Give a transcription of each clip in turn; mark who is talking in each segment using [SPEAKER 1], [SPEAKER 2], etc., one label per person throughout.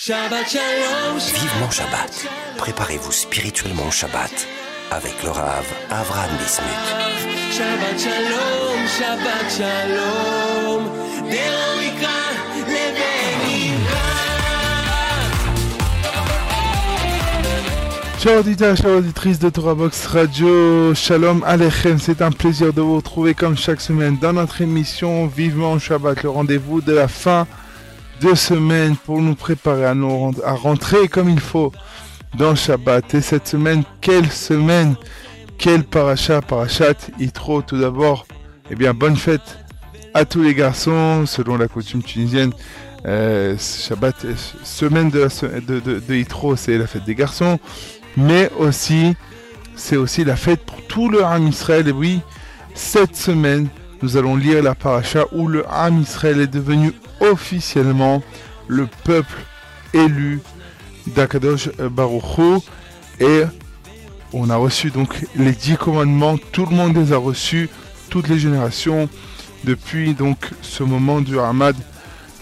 [SPEAKER 1] Shabbat Shalom.
[SPEAKER 2] Vivement Shabbat. Préparez-vous spirituellement au Shabbat avec le Rav Avram Bismuth.
[SPEAKER 1] Shabbat Shalom, Shabbat Shalom.
[SPEAKER 3] Chers auditeurs, chers auditrices de Torah Box Radio, Shalom Alechem, c'est un plaisir de vous retrouver comme chaque semaine dans notre émission Vivement Shabbat, le rendez-vous de la fin de semaine pour nous préparer à, nous, rentrer comme il faut dans Shabbat. Et cette semaine, quelle semaine, quel paracha, parachat, Yitro tout d'abord. Eh bien, bonne fête à tous les garçons, selon la coutume tunisienne. Euh, Shabbat, euh, semaine de, c'est la fête des garçons mais aussi c'est aussi la fête pour tout le Ham Israël. Et oui, cette semaine, nous allons lire la paracha où le Ham Israël est devenu officiellement le peuple élu d'Akadosh Baruch Hu. Et on a reçu donc les dix commandements, tout le monde les a reçus, toutes les générations, depuis donc ce moment du Hamad,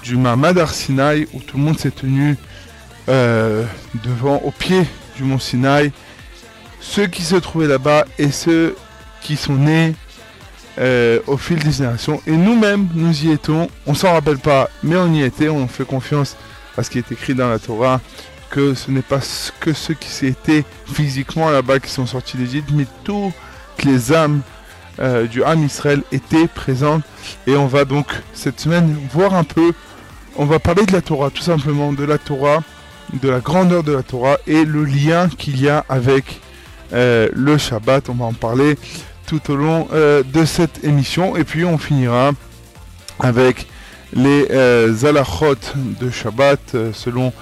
[SPEAKER 3] du Arsinaï, où tout le monde s'est tenu euh, devant, au pied du mont Sinaï, ceux qui se trouvaient là-bas et ceux qui sont nés euh, au fil des générations. Et nous-mêmes, nous y étions. On s'en rappelle pas, mais on y était. On fait confiance à ce qui est écrit dans la Torah, que ce n'est pas que ceux qui étaient physiquement là-bas qui sont sortis d'Égypte, mais toutes les âmes euh, du Ham Israël étaient présentes. Et on va donc cette semaine voir un peu. On va parler de la Torah, tout simplement, de la Torah de la grandeur de la Torah et le lien qu'il y a avec euh, le Shabbat. On va en parler tout au long euh, de cette émission. Et puis on finira avec les euh, de Shabbat euh, selon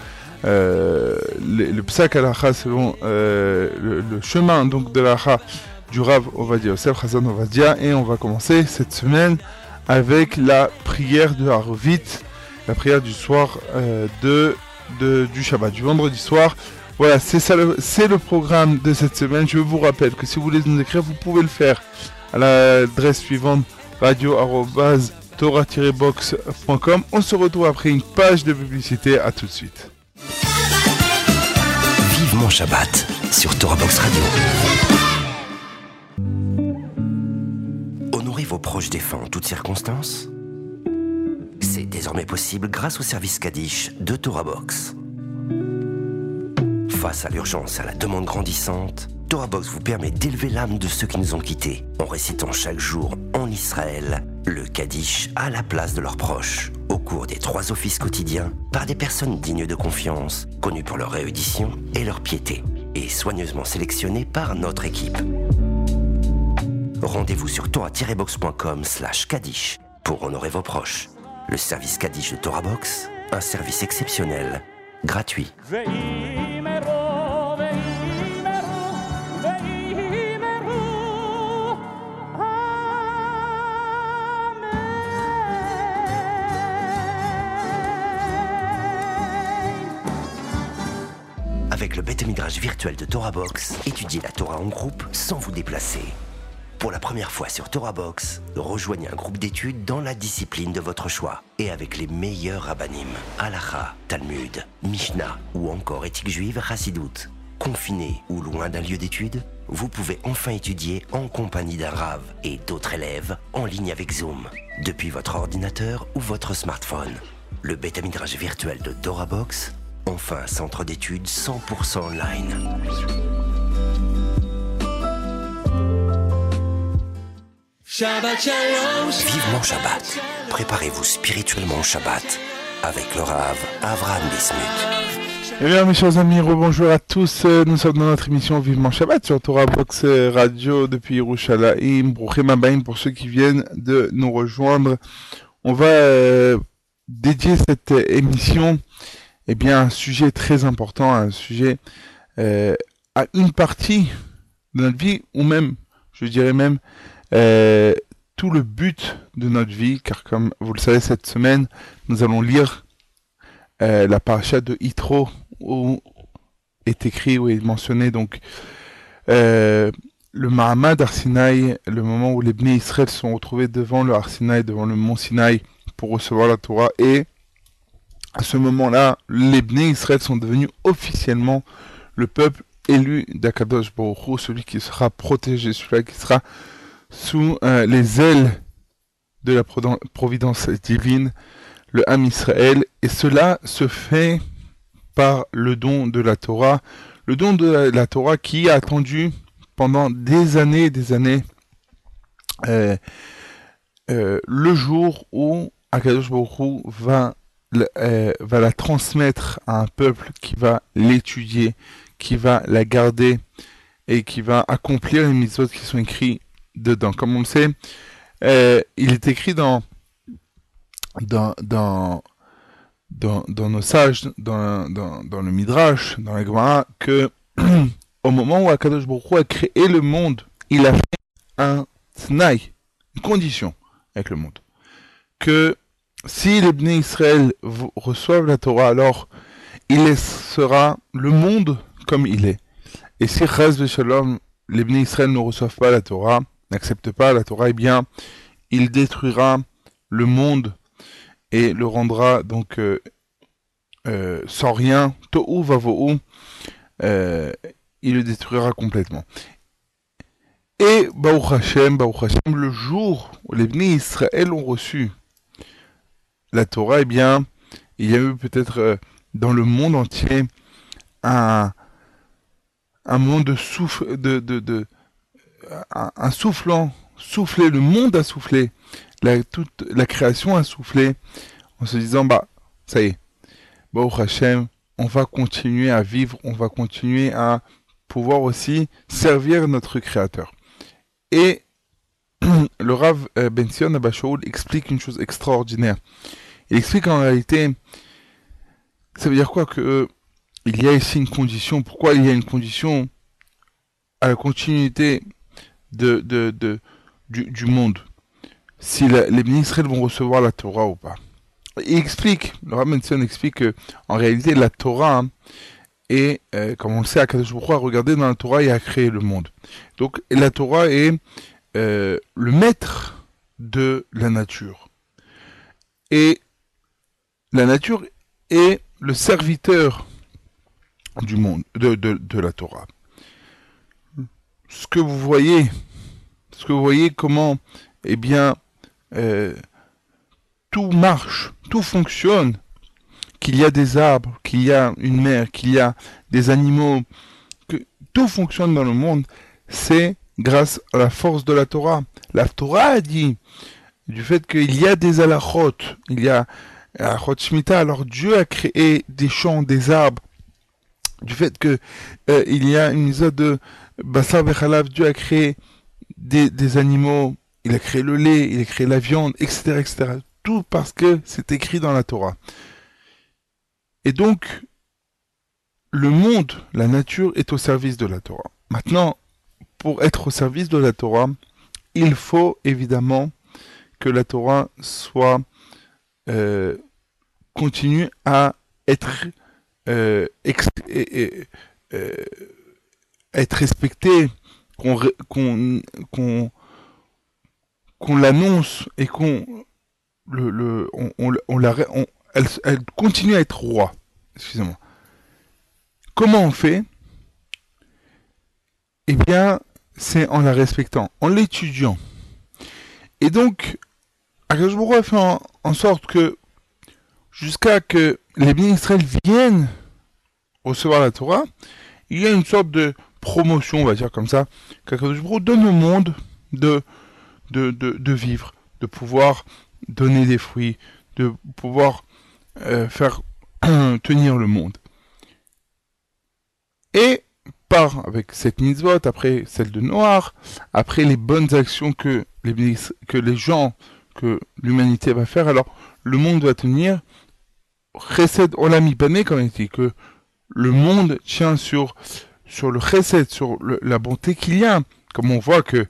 [SPEAKER 3] euh, les- le psak selon le, le chemin donc de l'alacha du Rav Ovadia Yosef, Hazan Ovadia. Et on va commencer cette semaine avec la prière de Harovit, la prière du soir de- du Shabbat, du vendredi soir. Voilà, c'est ça, le- c'est le programme de cette semaine. Je vous rappelle que si vous voulez nous écrire, vous pouvez le faire à l'adresse suivante radio-tora-box.com. On se retrouve après une page de publicité. À tout de suite.
[SPEAKER 2] Vivement Shabbat sur Torah Box Radio. Honorez vos proches défunts en toutes circonstances. C'est désormais possible grâce au service Kaddish de Torah Box. Face à l'urgence et à la demande grandissante, Torah Box vous permet d'élever l'âme de ceux qui nous ont quittés en récitant chaque jour en Israël le Kaddish à la place de leurs proches au cours des trois offices quotidiens par des personnes dignes de confiance, connues pour leur réédition et leur piété, et soigneusement sélectionnées par notre équipe. Rendez-vous sur torah-box.com slash Kaddish pour honorer vos proches. Le service Kaddish de Torah Box, un service exceptionnel, gratuit. Le Beth Midrash virtuel de Torah Box, étudiez la Torah en groupe sans vous déplacer. Pour la première fois sur Torah Box, rejoignez un groupe d'études dans la discipline de votre choix et avec les meilleurs rabbinim, Halacha, Talmud, Mishnah ou encore éthique juive Chassidoute. Confiné ou loin d'un lieu d'études, vous pouvez enfin étudier en compagnie d'un Rav et d'autres élèves en ligne avec Zoom, depuis votre ordinateur ou votre smartphone. Le bêta midrage virtuel de Dora Box, enfin centre d'études 100% online.
[SPEAKER 1] Shabbat Shalom.
[SPEAKER 2] Vivement Shabbat. Préparez-vous spirituellement au Shabbat avec le Rav Avram Bismuth.
[SPEAKER 3] Eh bien, mes chers amis, rebonjour à tous. Nous sommes dans notre émission Vivement Shabbat sur Torah Box Radio depuis Yerushalayim. Bruchim pour ceux qui viennent de nous rejoindre. On va euh, dédier cette euh, émission eh bien, un sujet très important, un sujet euh, à une partie de notre vie, ou même, je dirais même, euh, tout le but de notre vie, car comme vous le savez, cette semaine, nous allons lire euh, la paracha de Yitro, où est écrit, où est mentionné donc le Mahamad Arsinaï, le moment où les Bnei Israël sont retrouvés devant le Arsinaï, devant le mont Sinaï, pour recevoir la Torah, et à ce moment-là, les Bnei Israël sont devenus officiellement le peuple élu d'Akadosh Baruch celui qui sera protégé, celui qui sera sous euh, les ailes de la providence divine, le Ham Israël, et cela se fait par le don de la Torah, le don de la, Torah qui a attendu pendant des années et des années euh, euh, le jour où Akadosh Baruch va, va la transmettre à un peuple qui va l'étudier, qui va la garder et qui va accomplir les mitzvot qui sont écrits dedans. Comme on le sait, euh, il est écrit dans, dans, dans, dans, nos sages, dans, dans, dans, le Midrash, dans la Gemara, que au moment où Akadosh Baruch a créé le monde, il a fait un tnaï, une condition avec le monde. Que si les Bnei Israël reçoivent la Torah, alors il laissera le monde comme il est. Et si Chaz Shalom, les Bnei Israël ne reçoivent pas la Torah, n'acceptent pas la Torah, eh bien, il détruira le monde et le rendra donc euh, euh, sans rien, tohu vavohu, euh, il le détruira complètement. Et Baruch Hashem, le jour où les Bnei Israël ont reçu la Torah, eh bien, il y a eu peut-être dans le monde entier un, un monde de souffle, de, de, soufflant, souffler, le monde a soufflé, la, toute la création a soufflé, en se disant, bah, ça y est, Hachem, on va continuer à vivre, on va continuer à pouvoir aussi servir notre Créateur. Et le Rav euh, Ben Sion explique une chose extraordinaire. Il explique en réalité, ça veut dire quoi que il y a ici une condition. Pourquoi il y a une condition à la continuité du, monde? Si les ministres vont recevoir la Torah ou pas? Il explique, le Ramenson explique que en réalité la Torah est, euh, comme on le sait, à Kadosh regardez dans la Torah, il a créé le monde. Donc la Torah est euh, le maître de la nature. Et la nature est le serviteur du monde, de, la Torah. Ce que vous voyez, ce que vous voyez comment, eh bien, euh, tout marche, tout fonctionne, qu'il y a des arbres, qu'il y a une mer, qu'il y a des animaux, que tout fonctionne dans le monde, c'est grâce à la force de la Torah. La Torah a dit du fait qu'il y a des alachot, il y a alors Dieu a créé des champs, des arbres, du fait que euh, il y a une zone de Bassar Bechalav, Dieu a créé des, animaux, il a créé le lait, il a créé la viande, etc., etc. Tout parce que c'est écrit dans la Torah. Et donc, le monde, la nature est au service de la Torah. Maintenant, pour être au service de la Torah, il faut évidemment que la Torah soit euh, continue à être euh, euh, être qu'on qu'on qu'on l'annonce et qu'on le, le on, la elle, elle continue à être roi. Excusez-moi. Comment on fait? Eh bien, c'est en la respectant, en l'étudiant. Et donc, Akashboro a fait en sorte que jusqu'à que les ministres viennent recevoir la Torah, il y a une sorte de promotion, on va dire comme ça, qu'Akadosh donne au monde de, de, de, vivre, de pouvoir donner des fruits, de pouvoir euh, faire tenir le monde. Et par avec cette mitzvot, après celle de Noir, après les bonnes actions que les, que les gens, que l'humanité va faire, alors le monde va tenir, chesed olam ibané, comme il dit, que le monde tient sur, sur le chesed, sur la bonté qu'il y a. Comme on voit que,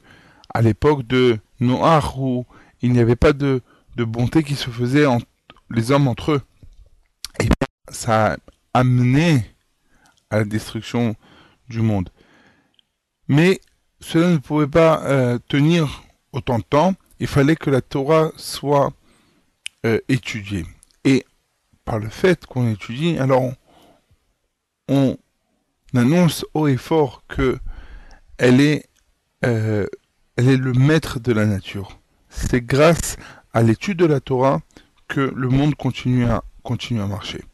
[SPEAKER 3] à l'époque de Noach, où il n'y avait pas de, bonté qui se faisait entre les hommes entre eux, et ça a amené à la destruction du monde. Mais cela ne pouvait pas euh, tenir autant de temps. Il fallait que la Torah soit euh, étudiée. Et par le fait qu'on étudie, alors on, on annonce haut et fort que elle est, euh, elle est le maître de la nature. C'est grâce à l'étude de la Torah que le monde continue à, marcher.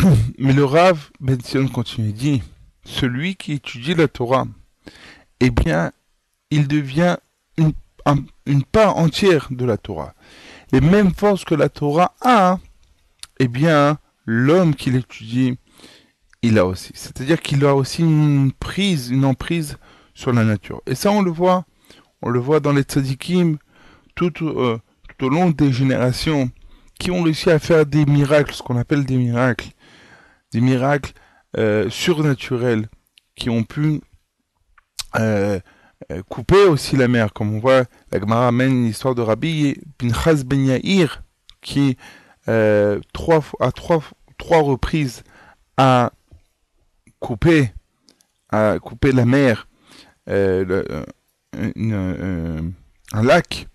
[SPEAKER 3] Mais le Rav Ben Sion continue, dit, celui qui étudie la Torah, eh bien, il devient une, un- une part entière de la Torah. Les mêmes forces que la Torah a, eh bien, l'homme qui l'étudie, il a aussi. C'est-à-dire qu'il a aussi une prise, une emprise sur la nature. Et ça, on le voit, on le voit dans les tzadikim tout, euh, au long des générations qui ont réussi à faire des miracles, ce qu'on appelle des miracles, des miracles euh, surnaturels, qui ont pu euh, couper aussi la mer, comme on voit, la Gemara amène l'histoire de Rabbi Pinchas Ben Yair, qui euh, trois, à trois, trois reprises a coupé, a coupé la mer, euh, euh, euh, un lac,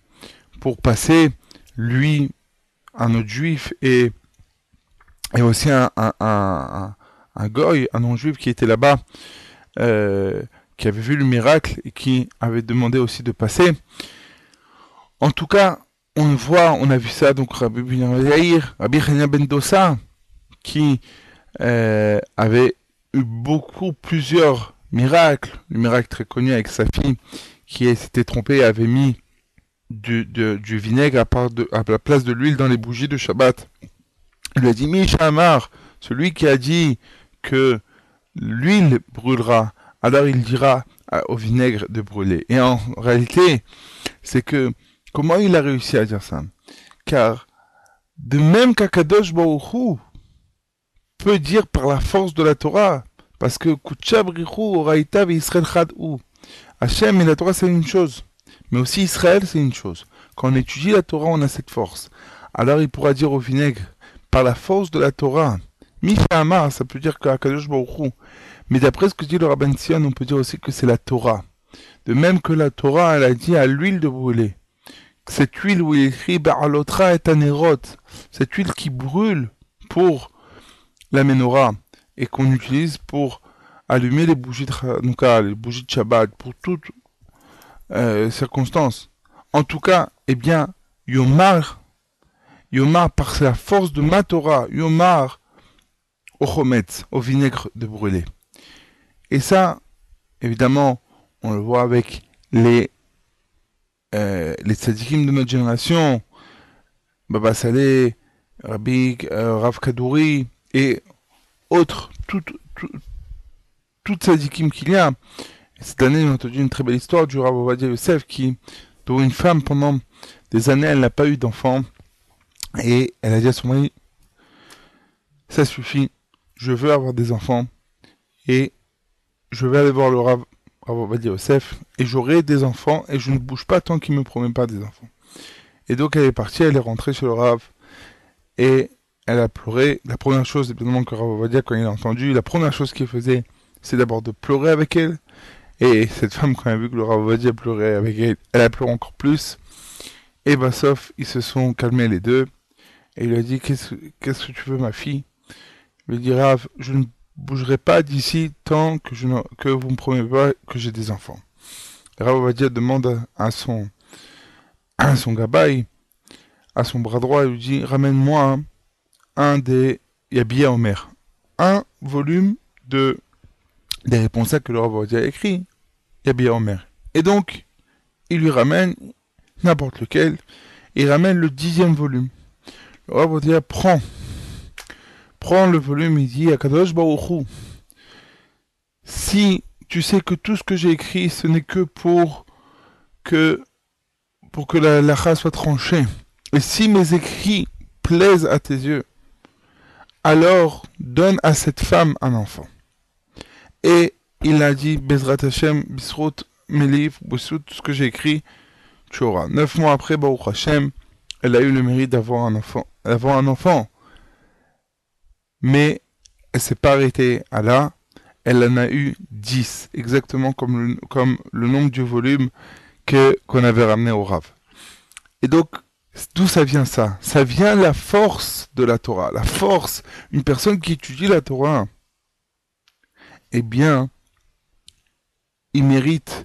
[SPEAKER 3] pour passer, lui, un autre juif, et, aussi un, un, un, goy, un non-juif qui était là-bas, euh, qui avait vu le miracle et qui avait demandé aussi de passer. En tout cas, on voit, on a vu ça, donc Rabbi Yair, Rabbi Chania Ben Dossa, qui euh, avait eu beaucoup, plusieurs miracles. Le miracle très connu avec sa fille qui s'était trompée et avait mis du, vinaigre à, à la place de l'huile dans les bougies de Shabbat. Il lui a dit, Mishamar, celui qui a dit que l'huile brûlera, alors il dira au vinaigre de brûler. Et en réalité, c'est que, comment il a réussi à dire ça? Car, de même qu'Akadosh Baruch Hu peut dire par la force de la Torah, parce que Kuchabrichu Oraita Israël Chadou. Hachem et la Torah c'est une chose, mais aussi Israël c'est une chose. Quand on étudie la Torah, on a cette force. Alors il pourra dire au vinaigre, par la force de la Torah, Mishama, ça peut dire qu'Akadosh Baruch Hu. Mais d'après ce que dit le Rabban Sion, on peut dire aussi que c'est la Torah. De même que la Torah, elle a dit à l'huile de brûler. Cette huile où il est écrit Ba'alotra et Tanerot, cette huile qui brûle pour la menorah et qu'on utilise pour allumer les bougies de Hanouka, les bougies de Shabbat, pour toutes euh, circonstances. En tout cas, eh bien, Yomar, Yomar par la force de ma Torah, Yomar au chometz, au vinaigre de brûler. Et ça, évidemment, on le voit avec les euh, les de notre génération, Baba Saleh, Rabbi euh, Rav Kadouri et autres, tout, tzadikim qu'il y a. Cette année, a entendu une très belle histoire du Rav Ovadia Yosef qui, dont une femme pendant des années, elle n'a pas eu d'enfant. Et elle a dit à son mari, ça suffit, je veux avoir des enfants je vais aller voir le Rav, Rav Yosef et j'aurai des enfants et je ne bouge pas tant qu'il me promet pas des enfants. Et donc elle est partie, elle est rentrée chez le Rav et elle a pleuré. La première chose, évidemment, que Rav quand il a entendu, la première chose qu'il faisait, c'est d'abord de pleurer avec elle. Et cette femme, quand elle a vu que le Rav Ovadia pleurait avec elle, elle a pleuré encore plus. Et bah, sauf, ils se sont calmés les deux. Et il lui a dit, qu'est-ce qu'est-ce que tu veux, ma fille? Il lui a dit, Rav, je ne bougerai pas d'ici tant que, je ne, que vous me promettez pas que j'ai des enfants. Et Rav Ovadia demande à son, à son gabaï, à son bras droit, il lui dit, ramène-moi un des Yabia Omer, un volume de des réponses que le Rav Ovadia a écrit, Yabia Omer. Et donc, il lui ramène n'importe lequel, il ramène le dixième volume. Le Rav Ovadia prend, prend le volume, il dit à Kadosh Baruch Hu, si tu sais que tout ce que j'ai écrit, ce n'est que pour que pour que la lacha soit tranchée, et si mes écrits plaisent à tes yeux, alors donne à cette femme un enfant. Et il a dit, Bezrat Hashem, Bisrut, mes livres, ce que j'ai écrit, tu auras. Neuf mois après, Baruch Hashem, elle a eu le mérite d'avoir un. D'avoir un enfant. Mais elle s'est pas arrêtée à là. Elle en a eu dix, exactement comme le, nombre du volume que qu'on avait ramené au Rav. Et donc, D'où ça vient ça? Ça vient la force de la Torah. La force. Une personne qui étudie la Torah, eh bien, il mérite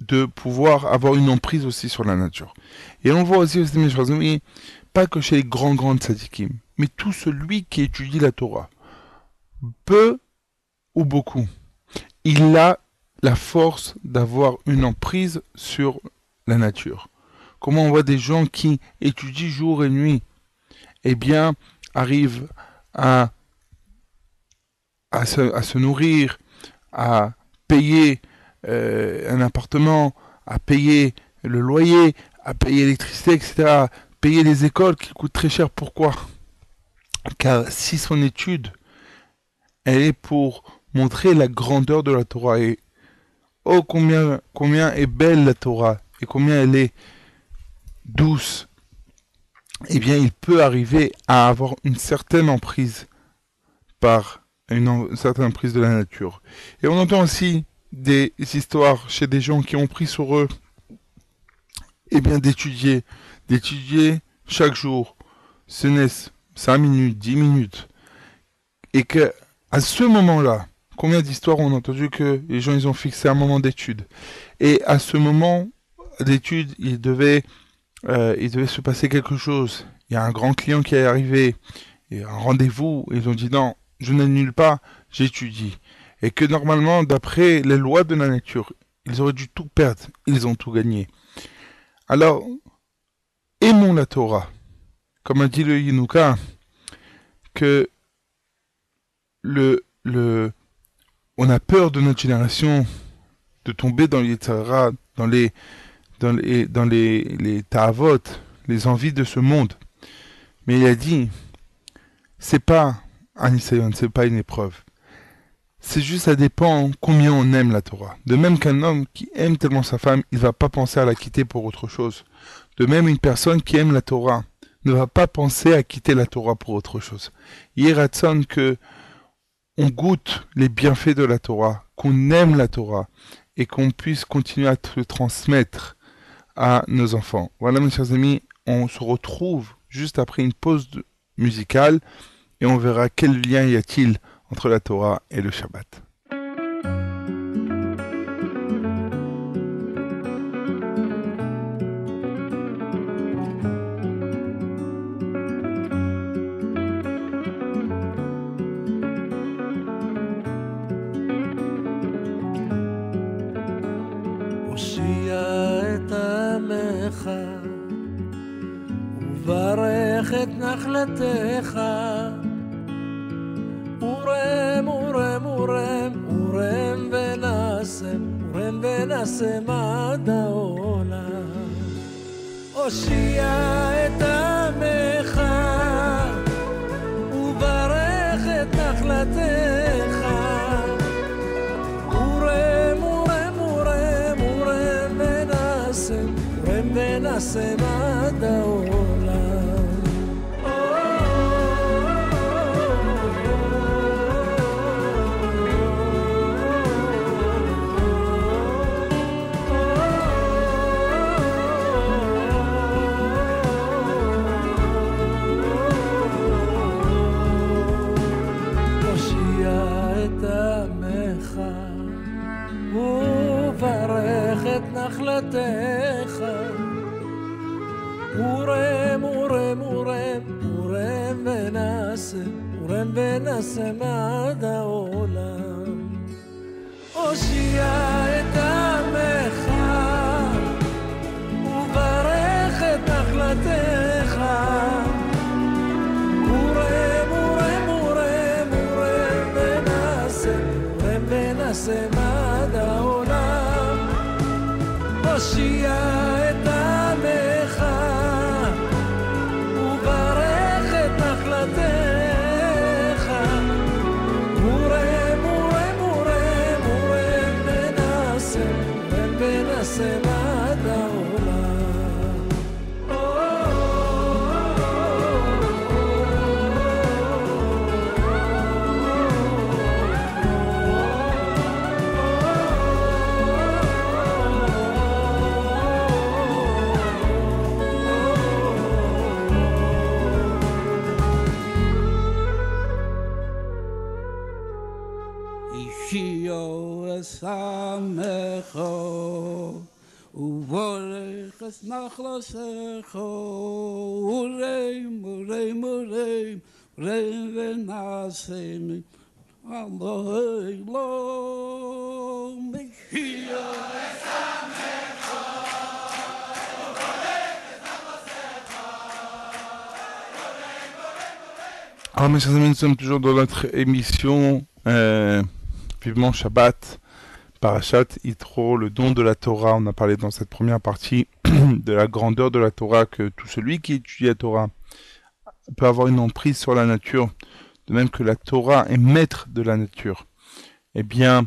[SPEAKER 3] de pouvoir avoir une emprise aussi sur la nature. Et on voit aussi, mes amis, pas que chez les grands, grands tzadikim, mais tout celui qui étudie la Torah, peu ou beaucoup, il a la force d'avoir une emprise sur la nature. Comment on voit des gens qui étudient jour et nuit, eh bien, arrivent à, se, nourrir, à payer euh, un appartement, à payer le loyer, à payer l'électricité, etc., payer les écoles qui coûtent très cher. Pourquoi? Car si son étude, elle est pour montrer la grandeur de la Torah et oh combien combien est belle la Torah et combien elle est douce, eh bien il peut arriver à avoir une certaine emprise par une, certaine emprise de la nature. Et on entend aussi des histoires chez des gens qui ont pris sur eux eh bien d'étudier, d'étudier chaque jour, ce n'est 5 minutes, 10 minutes, et que à ce moment-là, combien d'histoires on a entendu que les gens ils ont fixé un moment d'étude, et à ce moment d'étude, il devait, euh, se passer quelque chose. Il y a un grand client qui est arrivé, un rendez-vous, ils ont dit non, je n'annule pas, j'étudie. Et que normalement, d'après les lois de la nature, ils auraient dû tout perdre, ils ont tout gagné. Alors, aimons la Torah. Comme a dit le Yinuka, que le, on a peur de notre génération de tomber dans les dans les, dans les, dans les, envies de ce monde. Mais il a dit, c'est pas un ce c'est pas une épreuve. C'est juste, ça dépend combien on aime la Torah. De même qu'un homme qui aime tellement sa femme, il va pas penser à la quitter pour autre chose. De même, une personne qui aime la Torah ne va pas penser à quitter la Torah pour autre chose. Ratson que on goûte les bienfaits de la Torah, qu'on aime la Torah et qu'on puisse continuer à le transmettre à nos enfants. Voilà, mes chers amis, on se retrouve juste après une pause musicale et on verra quel lien y a-t-il entre la Torah et le Shabbat.
[SPEAKER 4] את נחלתך. ורם ורם ורם ורם ונעשה, ורם ונעשה עד העולם.
[SPEAKER 5] semaine.
[SPEAKER 3] Alors mes chers amis, nous sommes toujours dans notre émission euh, Vivement Shabbat, Parashat Yitro, le don de la Torah. On a parlé dans cette première partie de la grandeur de la Torah, que tout celui qui étudie la Torah peut avoir une emprise sur la nature, de même que la Torah est maître de la nature. Eh bien,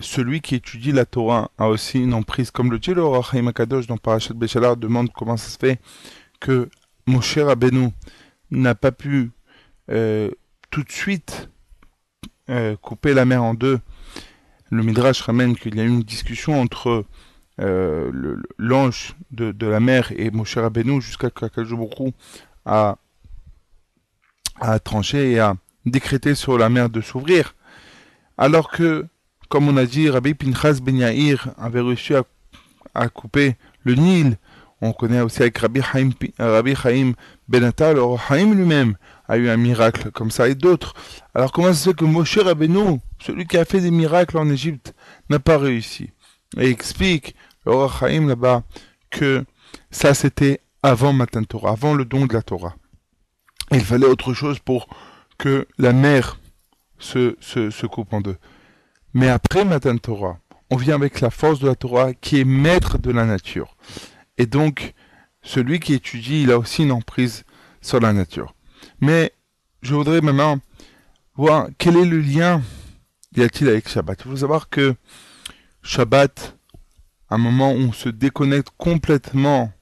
[SPEAKER 3] celui qui étudie la Torah a aussi une emprise, comme le dit le Roi Chaim Akadosh dans Parashat Béchalar, demande comment ça se fait que Moshe Rabbeinu n'a pas pu euh, tout de suite euh, couper la mer en deux. Le Midrash ramène qu'il y a eu une discussion entre euh, l'ange de, la mer et Moshe Rabbeinu jusqu'à Hu a, a tranché et a décrété sur la mer de s'ouvrir. Alors que, comme on a dit, Rabbi Pinchas Ben Yair avait réussi à, à couper le Nil on connaît aussi avec Rabbi Chaim, Rabbi Chaim Benatal, Chaim lui-même a eu un miracle comme ça et d'autres. Alors comment se fait que Moshe Rabbeinu, celui qui a fait des miracles en Égypte, n'a pas réussi? Et explique, le Chaim là-bas, que ça c'était avant Matan Torah, avant le don de la Torah. Il fallait autre chose pour que la mer se, se, se coupe en deux. Mais après Matan Torah, on vient avec la force de la Torah qui est maître de la nature. Et donc, celui qui étudie, il a aussi une emprise sur la nature. Mais je voudrais maintenant voir quel est le lien y a-t-il avec Shabbat. Il faut savoir que Shabbat, un moment où on se déconnecte complètement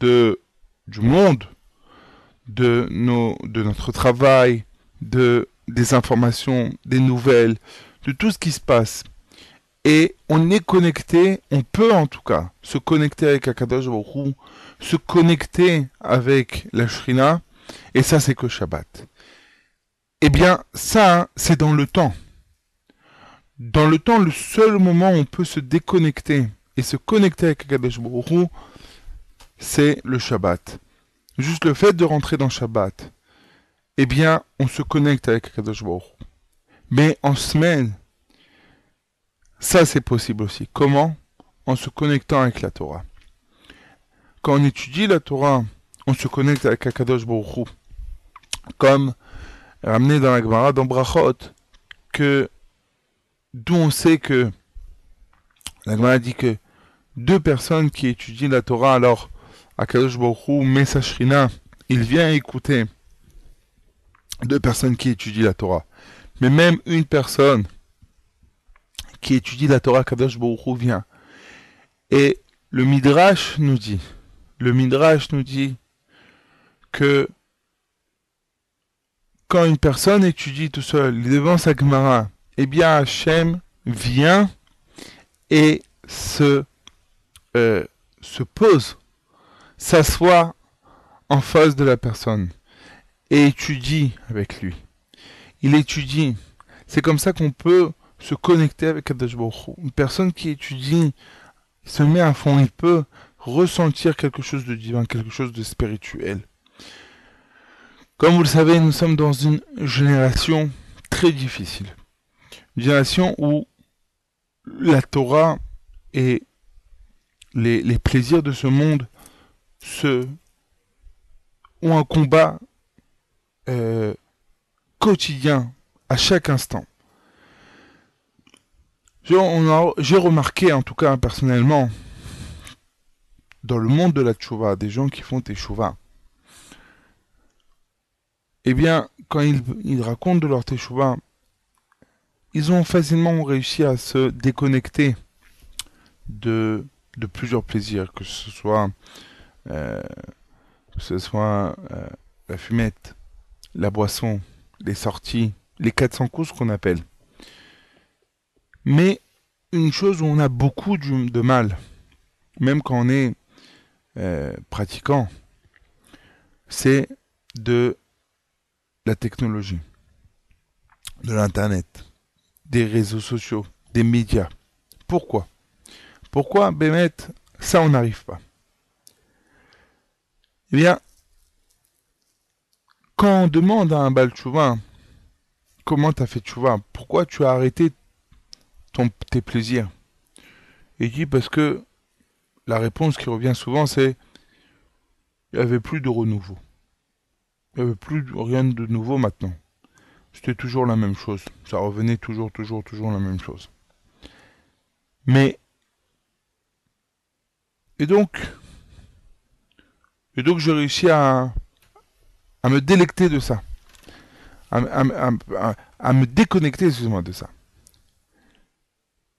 [SPEAKER 3] de, du monde, de, nos, de notre travail, de, des informations, des nouvelles, de tout ce qui se passe et on est connecté, on peut en tout cas se connecter avec Akadosh Baruch se connecter avec la Shrina, et ça c'est que Shabbat. Eh bien, ça, c'est dans le temps. Dans le temps, le seul moment où on peut se déconnecter et se connecter avec Akadosh Baruch c'est le Shabbat. Juste le fait de rentrer dans Shabbat, eh bien, on se connecte avec Akadosh Baruch. Mais en semaine, ça, c'est possible aussi. Comment En se connectant avec la Torah. Quand on étudie la Torah, on se connecte avec Akadosh Baruch Hu. Comme ramené dans la Gemara, dans Brachot, que d'où on sait que la Gemara dit que deux personnes qui étudient la Torah, alors Akadosh Baruch Hu met sa shrina, il vient écouter deux personnes qui étudient la Torah. Mais même une personne qui étudie la Torah Kadosh Baruch vient. Et le Midrash nous dit, le Midrash nous dit que quand une personne étudie tout seul devant sa Gemara, eh bien Hachem vient et se, euh, se pose, s'assoit en face de la personne et étudie avec lui. Il étudie. C'est comme ça qu'on peut se connecter avec Kadosh. Une personne qui étudie se met à fond, il peut ressentir quelque chose de divin, quelque chose de spirituel. Comme vous le savez, nous sommes dans une génération très difficile. Une génération où la Torah et les, les plaisirs de ce monde se, ont un combat euh, quotidien à chaque instant. J'ai remarqué, en tout cas personnellement, dans le monde de la tchouva, des gens qui font teshuva, eh bien, quand ils, racontent de leur teshuva, ils ont facilement réussi à se déconnecter de, plusieurs plaisirs, que ce soit, euh, ce soit euh, la fumette, la boisson, les sorties, les 400 coups qu'on appelle. Mais une chose où on a beaucoup de mal, même quand on est euh, pratiquant, c'est de la technologie, de l'Internet, des réseaux sociaux, des médias. Pourquoi? Pourquoi, Bémet, ça on n'arrive pas? Eh bien, quand on demande à un Baal Tchouva, comment tu as fait Tchouva? Pourquoi tu as arrêté tes plaisirs Il dit parce que la réponse qui revient souvent c'est il n'y avait plus de renouveau. Il n'y avait plus rien de nouveau maintenant. C'était toujours la même chose. Ça revenait toujours, toujours, toujours la même chose. Mais et donc et donc j'ai réussi à à me délecter de ça, à me déconnecter, excuse-moi, de ça.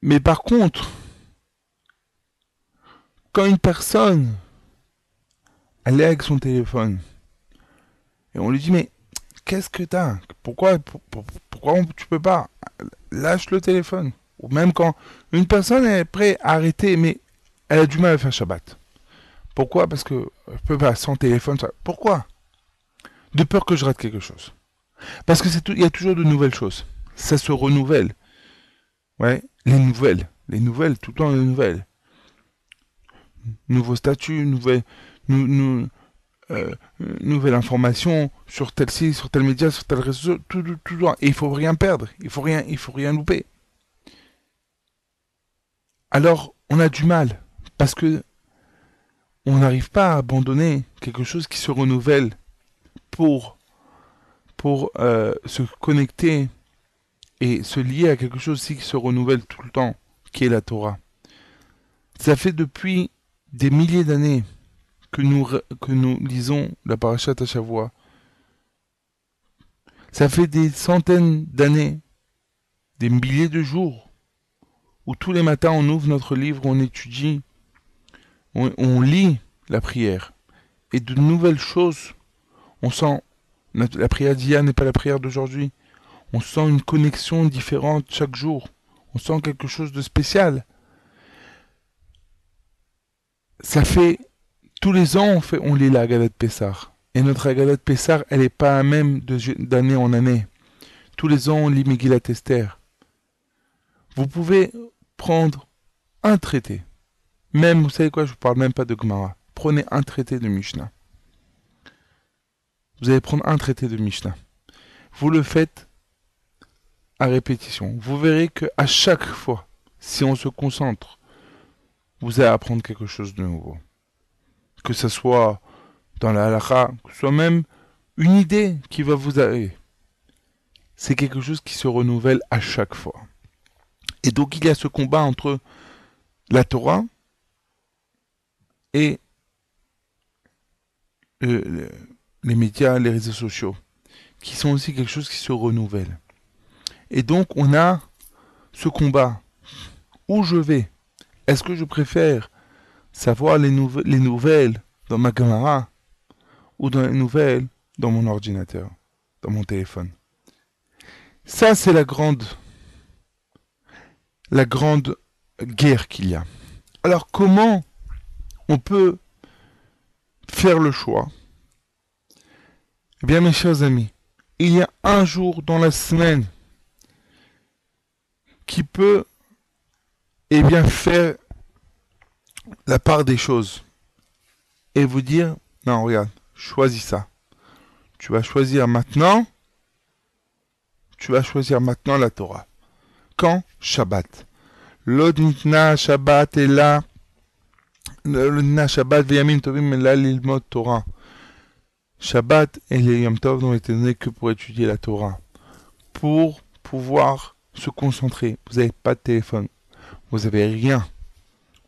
[SPEAKER 3] Mais par contre, quand une personne, elle est avec son téléphone, et on lui dit, mais qu'est-ce que t'as? Pourquoi, pour- pour- pourquoi on- tu peux pas Lâche le téléphone? Ou même quand une personne est prête à arrêter, mais elle a du mal à faire Shabbat. Pourquoi? Parce que elle peut pas sans téléphone. ça- Pourquoi? De peur que je rate quelque chose. Parce que il y a toujours de nouvelles choses. Ça se renouvelle. Ouais, les nouvelles, les nouvelles, tout le temps les nouvelles. Nouveau statut, nouvelle, nou, euh, nouvelle information sur tel site, sur tel média, sur tel réseau, tout, tout, tout le temps. Et il faut rien perdre, il faut rien, il faut rien louper. Alors, on a du mal parce que on n'arrive pas à abandonner quelque chose qui se renouvelle pour pour euh, se connecter et se lier à quelque chose qui se renouvelle tout le temps, qui est la Torah. Ça fait depuis des milliers d'années que nous, que nous lisons la Parashat Shavua. Ça fait des centaines d'années, des milliers de jours, où tous les matins on ouvre notre livre, on étudie, on, lit la prière. Et de nouvelles choses, on sent, la prière d'hier n'est pas la prière d'aujourd'hui. On sent une connexion différente chaque jour. On sent quelque chose de spécial. Ça fait tous les ans on fait on lit la Haggadah de Pessah. Et notre Haggadah de Pessah, elle n'est pas la même d'année en année. Tous les ans on lit Megillat Esther. Vous pouvez prendre un traité. Même, vous savez quoi, je ne parle même pas de Gemara. Prenez un traité de Mishnah. Vous allez prendre un traité de Mishnah. Vous le faites à répétition. Vous verrez que à chaque fois, si on se concentre, vous allez apprendre quelque chose de nouveau. Que ce soit dans la halakha, que ce soit même une idée qui va vous arriver. C'est quelque chose qui se renouvelle à chaque fois. Et donc il y a ce combat entre la Torah et euh, le- les médias, les réseaux sociaux, qui sont aussi quelque chose qui se renouvelle. Et donc on a ce combat. Où je vais? Est-ce que je préfère savoir les, nouve- les nouvelles dans ma caméra ou dans les nouvelles dans mon ordinateur, dans mon téléphone? Ça, c'est la grande, la grande guerre qu'il y a. Alors comment on peut faire le choix? Eh bien, mes chers amis, il y a un jour dans la semaine qui peut eh bien faire la part des choses et vous dire non regarde choisis ça. Tu vas choisir maintenant tu vas choisir maintenant la Torah. Quand? Shabbat. L'od nitna Shabbat est là. L'od nitna Shabbat v'yamim tovim est là Torah. Shabbat et les Yom Tov n'ont été donnés que pour étudier la Torah. Pour pouvoir se concentrer vous n'avez pas de téléphone vous avez rien.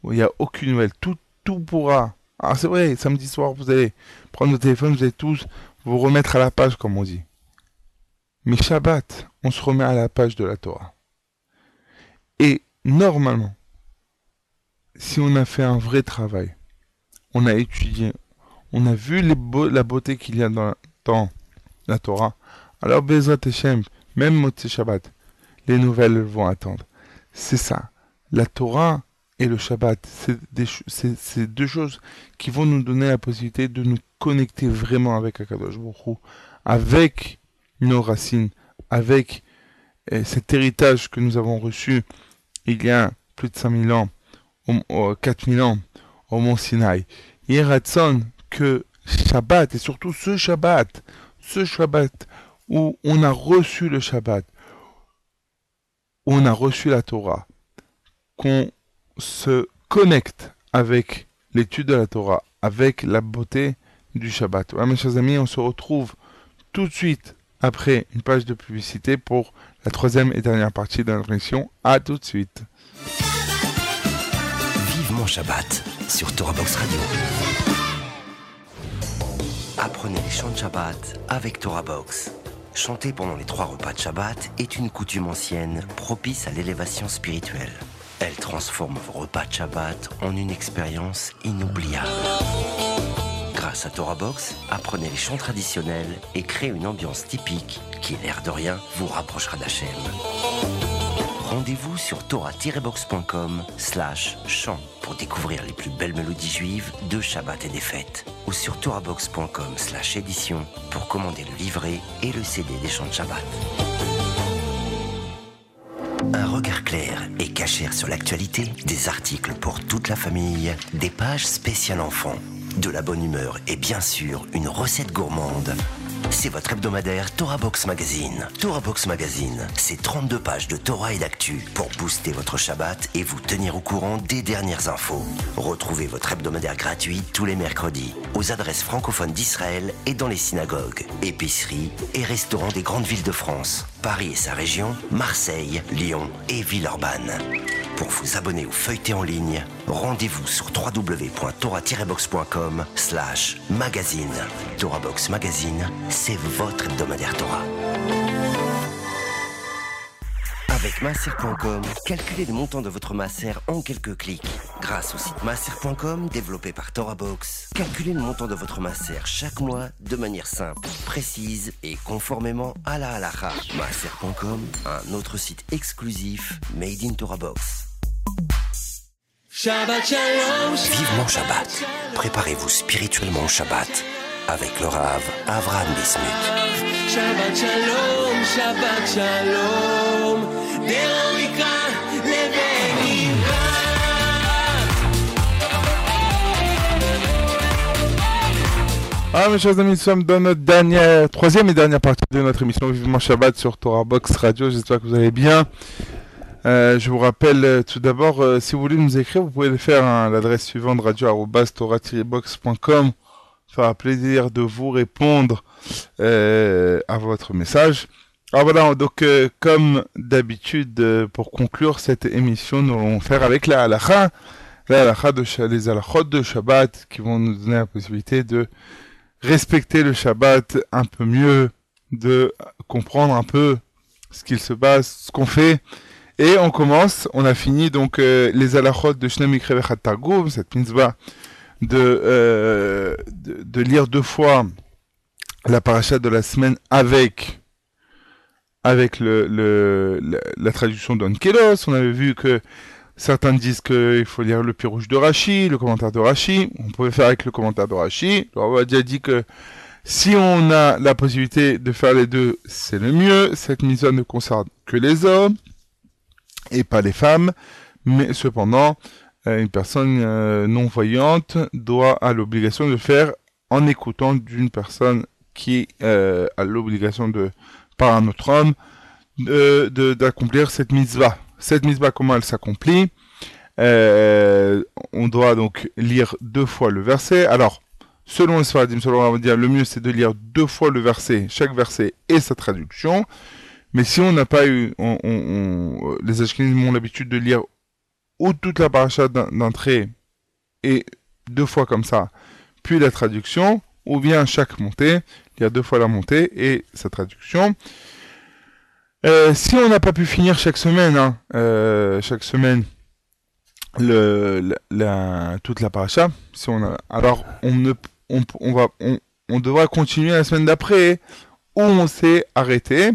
[SPEAKER 3] Il n'y a aucune nouvelle. Tout, tout pourra. Ah, c'est vrai, samedi soir, vous allez prendre votre téléphone, vous allez tous vous remettre à la page, comme on dit. Mais Shabbat, on se remet à la page de la Torah. Et normalement, si on a fait un vrai travail, on a étudié, on a vu la beauté qu'il y a dans, la Torah, alors Bezrat Hashem, même Motse Shabbat, les nouvelles vont attendre. C'est ça la Torah et le Shabbat, c'est deux choses qui vont nous donner la possibilité de nous connecter vraiment avec Akadosh Baruch avec nos racines, avec euh, cet héritage que nous avons reçu il y a plus de 5000 ans, au, 4000 ans, au mont Sinaï. Yeratson, que Shabbat, et surtout ce Shabbat, ce Shabbat où on a reçu le Shabbat, on a reçu la Torah, qu'on se connecte avec l'étude de la Torah, avec la beauté du Shabbat. mes chers amis, on se retrouve tout de suite après une page de publicité pour la troisième et dernière partie de notre émission. À tout de suite.
[SPEAKER 2] Vivement Shabbat sur Torah Box Radio. Apprenez les chants de Shabbat avec Torah Box. Chanter pendant les trois repas de Shabbat est une coutume ancienne propice à l'élévation spirituelle. Elle transforme vos repas de Shabbat en une expérience inoubliable. Grâce à Torah Box, apprenez les chants traditionnels et créez une ambiance typique qui, l'air de rien, vous rapprochera d'Hachem. Rendez-vous sur torah-box.com slash chant pour découvrir les plus belles mélodies juives de Shabbat et des fêtes ou sur torahbox.com slash édition pour commander le livret et le CD des chants de Shabbat. Un regard clair et cachère sur l'actualité, des articles pour toute la famille, des pages spéciales enfants de la bonne humeur et bien sûr une recette gourmande. C'est votre hebdomadaire Torah Box Magazine. Torah Box Magazine, c'est 32 pages de Torah et d'actu pour booster votre Shabbat et vous tenir au courant des dernières infos. Retrouvez votre hebdomadaire gratuit tous les mercredis aux adresses francophones d'Israël et dans les synagogues, épiceries et restaurants des grandes villes de France, Paris et sa région, Marseille, Lyon et Villeurbanne. Pour vous abonner ou feuilleter en ligne, rendez-vous sur www.torah-box.com slash magazine. Torah Box Magazine, c'est votre hebdomadaire Torah. Avec masser.com, calculez le montant de votre masser en quelques clics. Grâce au site masser.com développé par TorahBox, calculez le montant de votre masser chaque mois de manière simple, précise et conformément à la halakha. Masser.com, un autre site exclusif made in TorahBox.
[SPEAKER 1] Shabbat Shalom.
[SPEAKER 2] Vivement Shabbat. Préparez-vous spirituellement au Shabbat avec le Rav Avram Bismuth.
[SPEAKER 1] Shabbat Shalom, Shabbat Shalom.
[SPEAKER 3] Ah mes chers amis, nous sommes dans notre dernière, troisième et dernière partie de notre émission Vivement Shabbat sur Torah Box Radio. J'espère que vous allez bien. Euh, je vous rappelle euh, tout d'abord, euh, si vous voulez nous écrire, vous pouvez le faire à l'adresse suivante radio-torah-box.com. Ça fera plaisir de vous répondre à votre message. Alors voilà, donc comme d'habitude, pour conclure cette émission, nous allons faire avec la halakha, la halakha de les halachot de Shabbat qui vont nous donner la possibilité de respecter le Shabbat un peu mieux, de comprendre un peu ce qu'il se passe, ce qu'on fait. Et on commence, on a fini donc euh, les alachot de Shnem Targum, cette mitzvah de, euh, de, de, lire deux fois la paracha de la semaine avec avec le, la, traduction d'Onkelos. On avait vu que certains disent qu'il faut lire le pirouge de Rashi, le commentaire de Rashi. On pouvait faire avec le commentaire de Rashi. On a déjà dit que si on a la possibilité de faire les deux, c'est le mieux. Cette mise ne concerne que les hommes et pas les femmes, mais cependant, euh, une personne euh, non-voyante doit a l'obligation de faire en écoutant d'une personne qui euh, a l'obligation de, par un autre homme, de d'accomplir cette mitzvah. Cette mitzvah, comment elle s'accomplit? On doit donc lire deux fois le verset. Alors, selon les Sfaradim, selon le mieux c'est de lire deux fois le verset, chaque verset et sa traduction. Mais si on n'a pas eu, on, on, les Ashkenazim ont l'habitude de lire ou toute la paracha d'entrée et deux fois comme ça, puis la traduction, ou bien chaque montée, a deux fois la montée et sa traduction. Euh, si on n'a pas pu finir chaque semaine, hein, euh, chaque semaine, toute la paracha, alors on ne, on, on devra continuer la semaine d'après où on s'est arrêté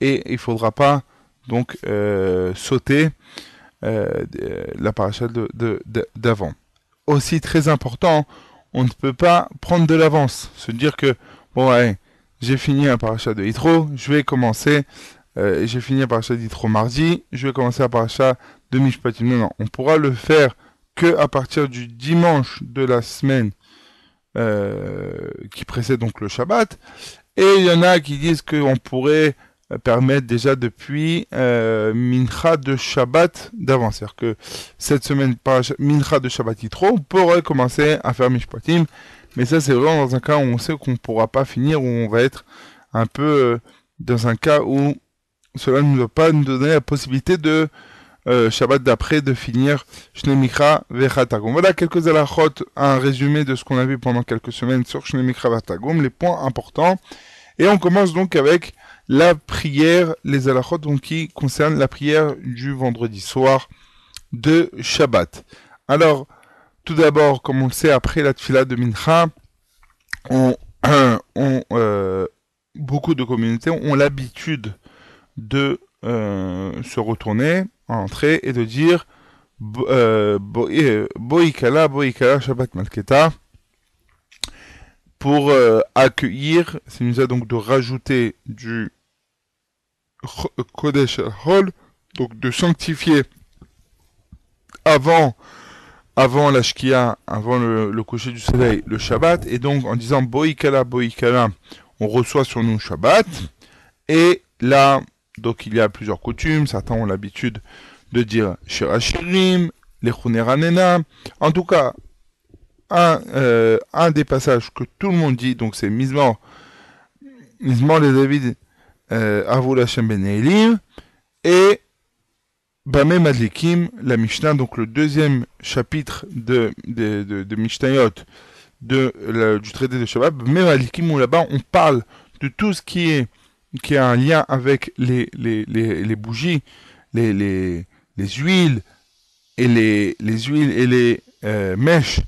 [SPEAKER 3] et il faudra pas donc euh, sauter euh, la paracha d'avant. Aussi très important, on ne peut pas prendre de l'avance, se dire que bon ouais, j'ai fini un parachat de Hitro, je vais commencer, euh, j'ai fini un parachat d'Hitro mardi, je vais commencer un parachat de Mishpatim. Non, non, on pourra le faire que à partir du dimanche de la semaine euh, qui précède donc le Shabbat. Et il y en a qui disent qu'on pourrait permettre déjà depuis euh, Mincha de Shabbat d'avant. C'est-à-dire que cette semaine, par Mincha de Shabbat Yitro, on pourrait commencer à faire Mishpatim. Mais ça, c'est vraiment dans un cas où on sait qu'on ne pourra pas finir, où on va être un peu euh, dans un cas où cela ne va pas nous donner la possibilité de euh, Shabbat d'après de finir Shnemikra Vechatagum. Voilà quelques alachot, un résumé de ce qu'on a vu pendant quelques semaines sur Shnemikra Vechatagum, les points importants. Et on commence donc avec la prière, les alachot donc, qui concernent la prière du vendredi soir de Shabbat. Alors, tout d'abord, comme on le sait, après la tfila de Mincha, euh, beaucoup de communautés ont l'habitude de euh, se retourner, entrer et de dire euh, Boikala, Boikala, Shabbat Malketa pour euh, accueillir, c'est nous a donc de rajouter du Kodesh Hol, donc de sanctifier avant avant la Shkia, avant le, coucher du soleil, le Shabbat, et donc en disant Boikala, Boikala, on reçoit sur nous Shabbat, et là, donc il y a plusieurs coutumes, certains ont l'habitude de dire Shirachirim, les Khuneranena, en tout cas, un, euh, un des passages que tout le monde dit, donc c'est Mizmor, Mizmor les David, Avul Hashem Ben et Bamé Madlikim, la Mishnah, donc le deuxième chapitre de, de, de, Mishnayot de, du traité de Shabbat, Bamé Madlikim, où là-bas on parle de tout ce qui est qui a un lien avec les, les, les, bougies, les, les, les huiles et les, les huiles et les euh, mèches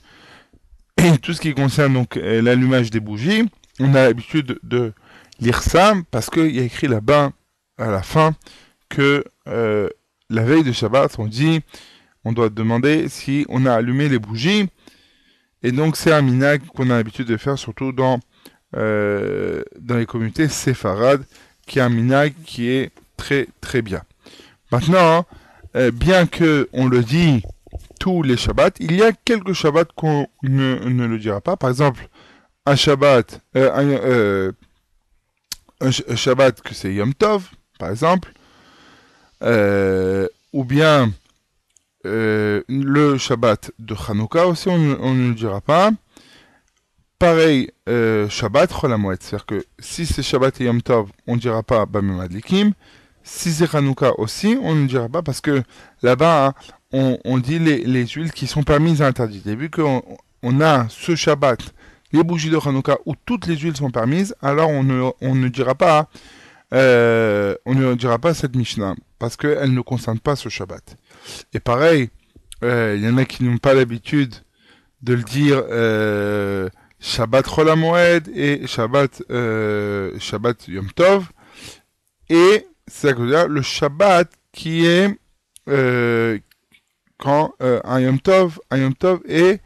[SPEAKER 3] et tout ce qui concerne donc euh, l'allumage des bougies. On a l'habitude de lire ça parce qu'il y a écrit là-bas à la fin que euh, la veille de Shabbat, on dit, on doit demander si on a allumé les bougies. Et donc c'est un minag qu'on a l'habitude de faire surtout dans, euh, dans les communautés séfarades, qui est un minag qui est très très bien. Maintenant, euh, bien que on le dit tous les Shabbats, il y a quelques Shabbats qu'on ne, ne, le dira pas. Par exemple, un Shabbat, un, Shabbat que c'est Yom Tov, par exemple, euh, ou bien euh, le Shabbat de Hanouka aussi, on, ne le dira pas. Pareil, euh, Shabbat Cholamouet, c'est-à-dire que si c'est Shabbat et Yom Tov, on ne dira pas Bamim Adlikim. Si c'est Hanouka aussi, on ne dira pas parce que là-bas, hein, on, on, dit les, les, huiles qui sont permises et interdites. Et vu qu'on on a ce Shabbat, les bougies de Hanouka où toutes les huiles sont permises, alors on ne, dira pas euh, on ne dira pas cette Mishnah, parce qu'elle ne concerne pas ce Shabbat. Et pareil, euh, il y en a qui n'ont pas l'habitude de le dire euh, Shabbat Cholamoed et Shabbat, euh, Shabbat Yom Tov. Et c'est le Shabbat qui est euh, quand euh, un Yom Tov, un Yom Tov est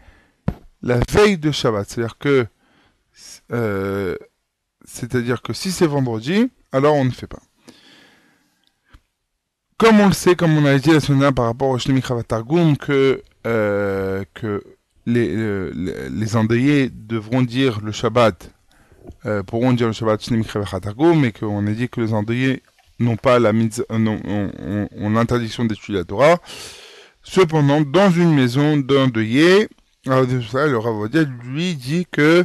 [SPEAKER 3] la veille de Shabbat. C'est-à-dire que euh, c'est-à-dire que si c'est vendredi, alors on ne fait pas. Comme on le sait, comme on a dit la semaine dernière par rapport au Shnemi Targum, que, euh, que les, les, endeuillés devront dire le Shabbat, euh, pourront dire le Shabbat Shnemi Targum, et qu'on a dit que les endeuillés n'ont pas l'interdiction d'étudier la Torah. Cependant, dans une maison d'endeuillés, le Ravodia lui dit que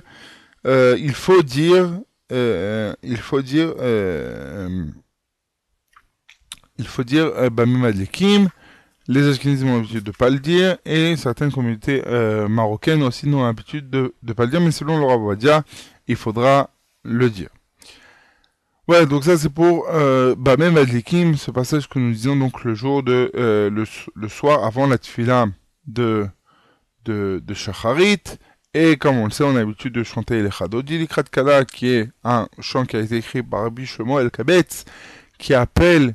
[SPEAKER 3] euh, il faut dire euh, il faut dire, euh, il faut dire euh. Les Ashkenazim ont l'habitude de ne pas le dire et certaines communautés marocaines aussi n'ont l'habitude de ne pas le dire, mais selon le Ravodia, il faudra le dire. Ouais, donc ça c'est pour euh, Bamim Adlekim, ce passage que nous disions donc le jour de le, le, soir avant la tfila de de, de Shacharit. Et comme on le sait, on a l'habitude de chanter les Chadodi Kala, qui est un chant qui a été écrit par Rabbi El Kabetz, qui appelle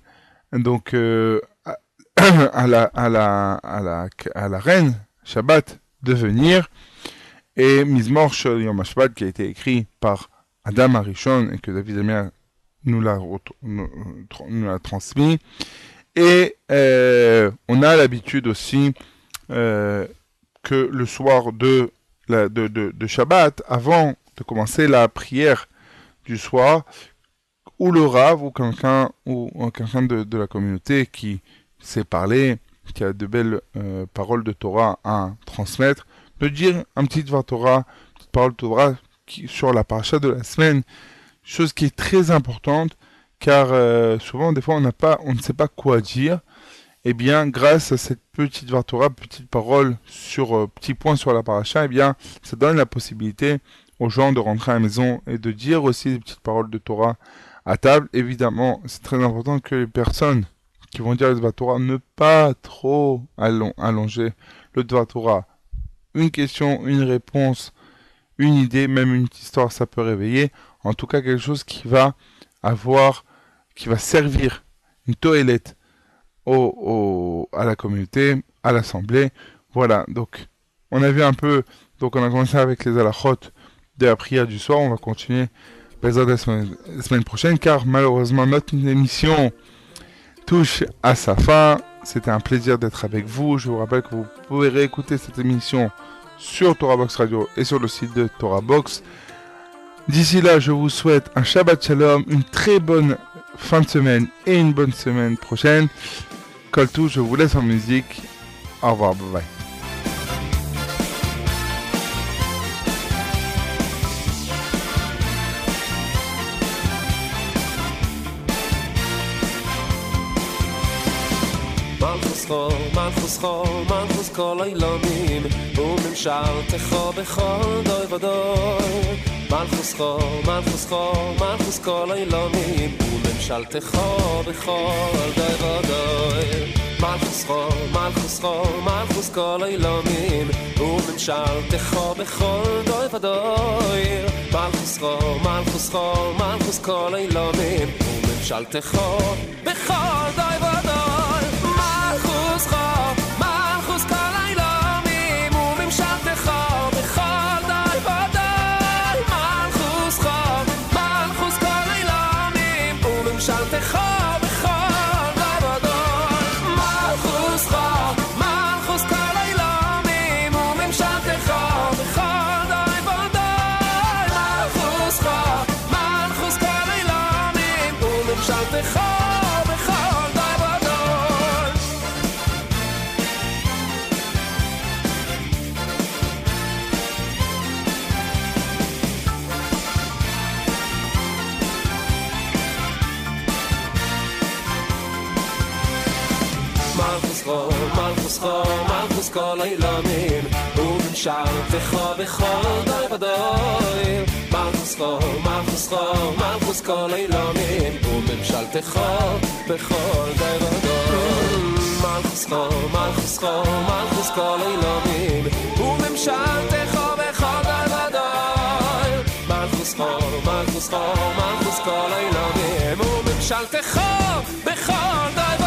[SPEAKER 3] donc euh, à, la, à, la, à, la, à la reine Shabbat de venir. Et Mizmor Shel Yom Shabbat, qui a été écrit par Adam Arishon et que David Amer nous l'a nous, nous l'a transmis. Et euh, on a l'habitude aussi euh, que le soir de, de, de, Shabbat, avant de commencer la prière du soir, ou le Rav ou quelqu'un ou quelqu'un de, de, la communauté qui sait parler, qui a de belles euh, paroles de Torah à transmettre, de dire un petit Torah, une petite parole de Torah sur la paracha de la semaine, chose qui est très importante car euh, souvent des fois on pas, on ne sait pas quoi dire. Eh bien, grâce à cette petite Vartora, petite parole sur euh, petit point sur la paracha, eh bien, ça donne la possibilité aux gens de rentrer à la maison et de dire aussi des petites paroles de Torah à table. Évidemment, c'est très important que les personnes qui vont dire le Torah ne pas trop allonger le Torah. Une question, une réponse, une idée, même une histoire, ça peut réveiller. En tout cas, quelque chose qui va avoir, qui va servir une toilette au, à la communauté, à l'assemblée. Voilà, donc on a vu un peu, donc on a commencé avec les alachot de la prière du soir, on va continuer la semaine, la semaine prochaine, car malheureusement notre émission touche à sa fin. C'était un plaisir d'être avec vous. Je vous rappelle que vous pouvez réécouter cette émission sur Torah Box Radio et sur le site de Torah Box. D'ici là, je vous souhaite un Shabbat Shalom, une très bonne fin de semaine et une bonne semaine prochaine. Coltou, je vous laisse en musique. Au revoir, bye bye.
[SPEAKER 1] מלכוס חול, מלכוס כל אילומים, וממשלתך בכל דוי ודוי. מלכוס חול, מלכוס חול, מלכוס כל אילומים, וממשלתך בכל דוי ודוי. מלכוס חול, מלכוס חול, מלכוס כל אילומים, וממשלתך בכל דוי ודוי. מלכוס חול, מלכוס חול, מלכוס כל אילומים, וממשלתך בכל דוי ודוי. כל אילומים, וממשלתך בכל דוי ודוי. מלכוס חול, מלכוס חול, מלכוס כל אילומים, וממשלתך בכל דוי ודוי. מלכוס חול, מלכוס חול, מלכוס כל אילומים, וממשלתך בכל דוי ודוי. מלכוס חול, מלכוס חול, מלכוס כל אילומים, וממשלתך בכל דוי ודוי.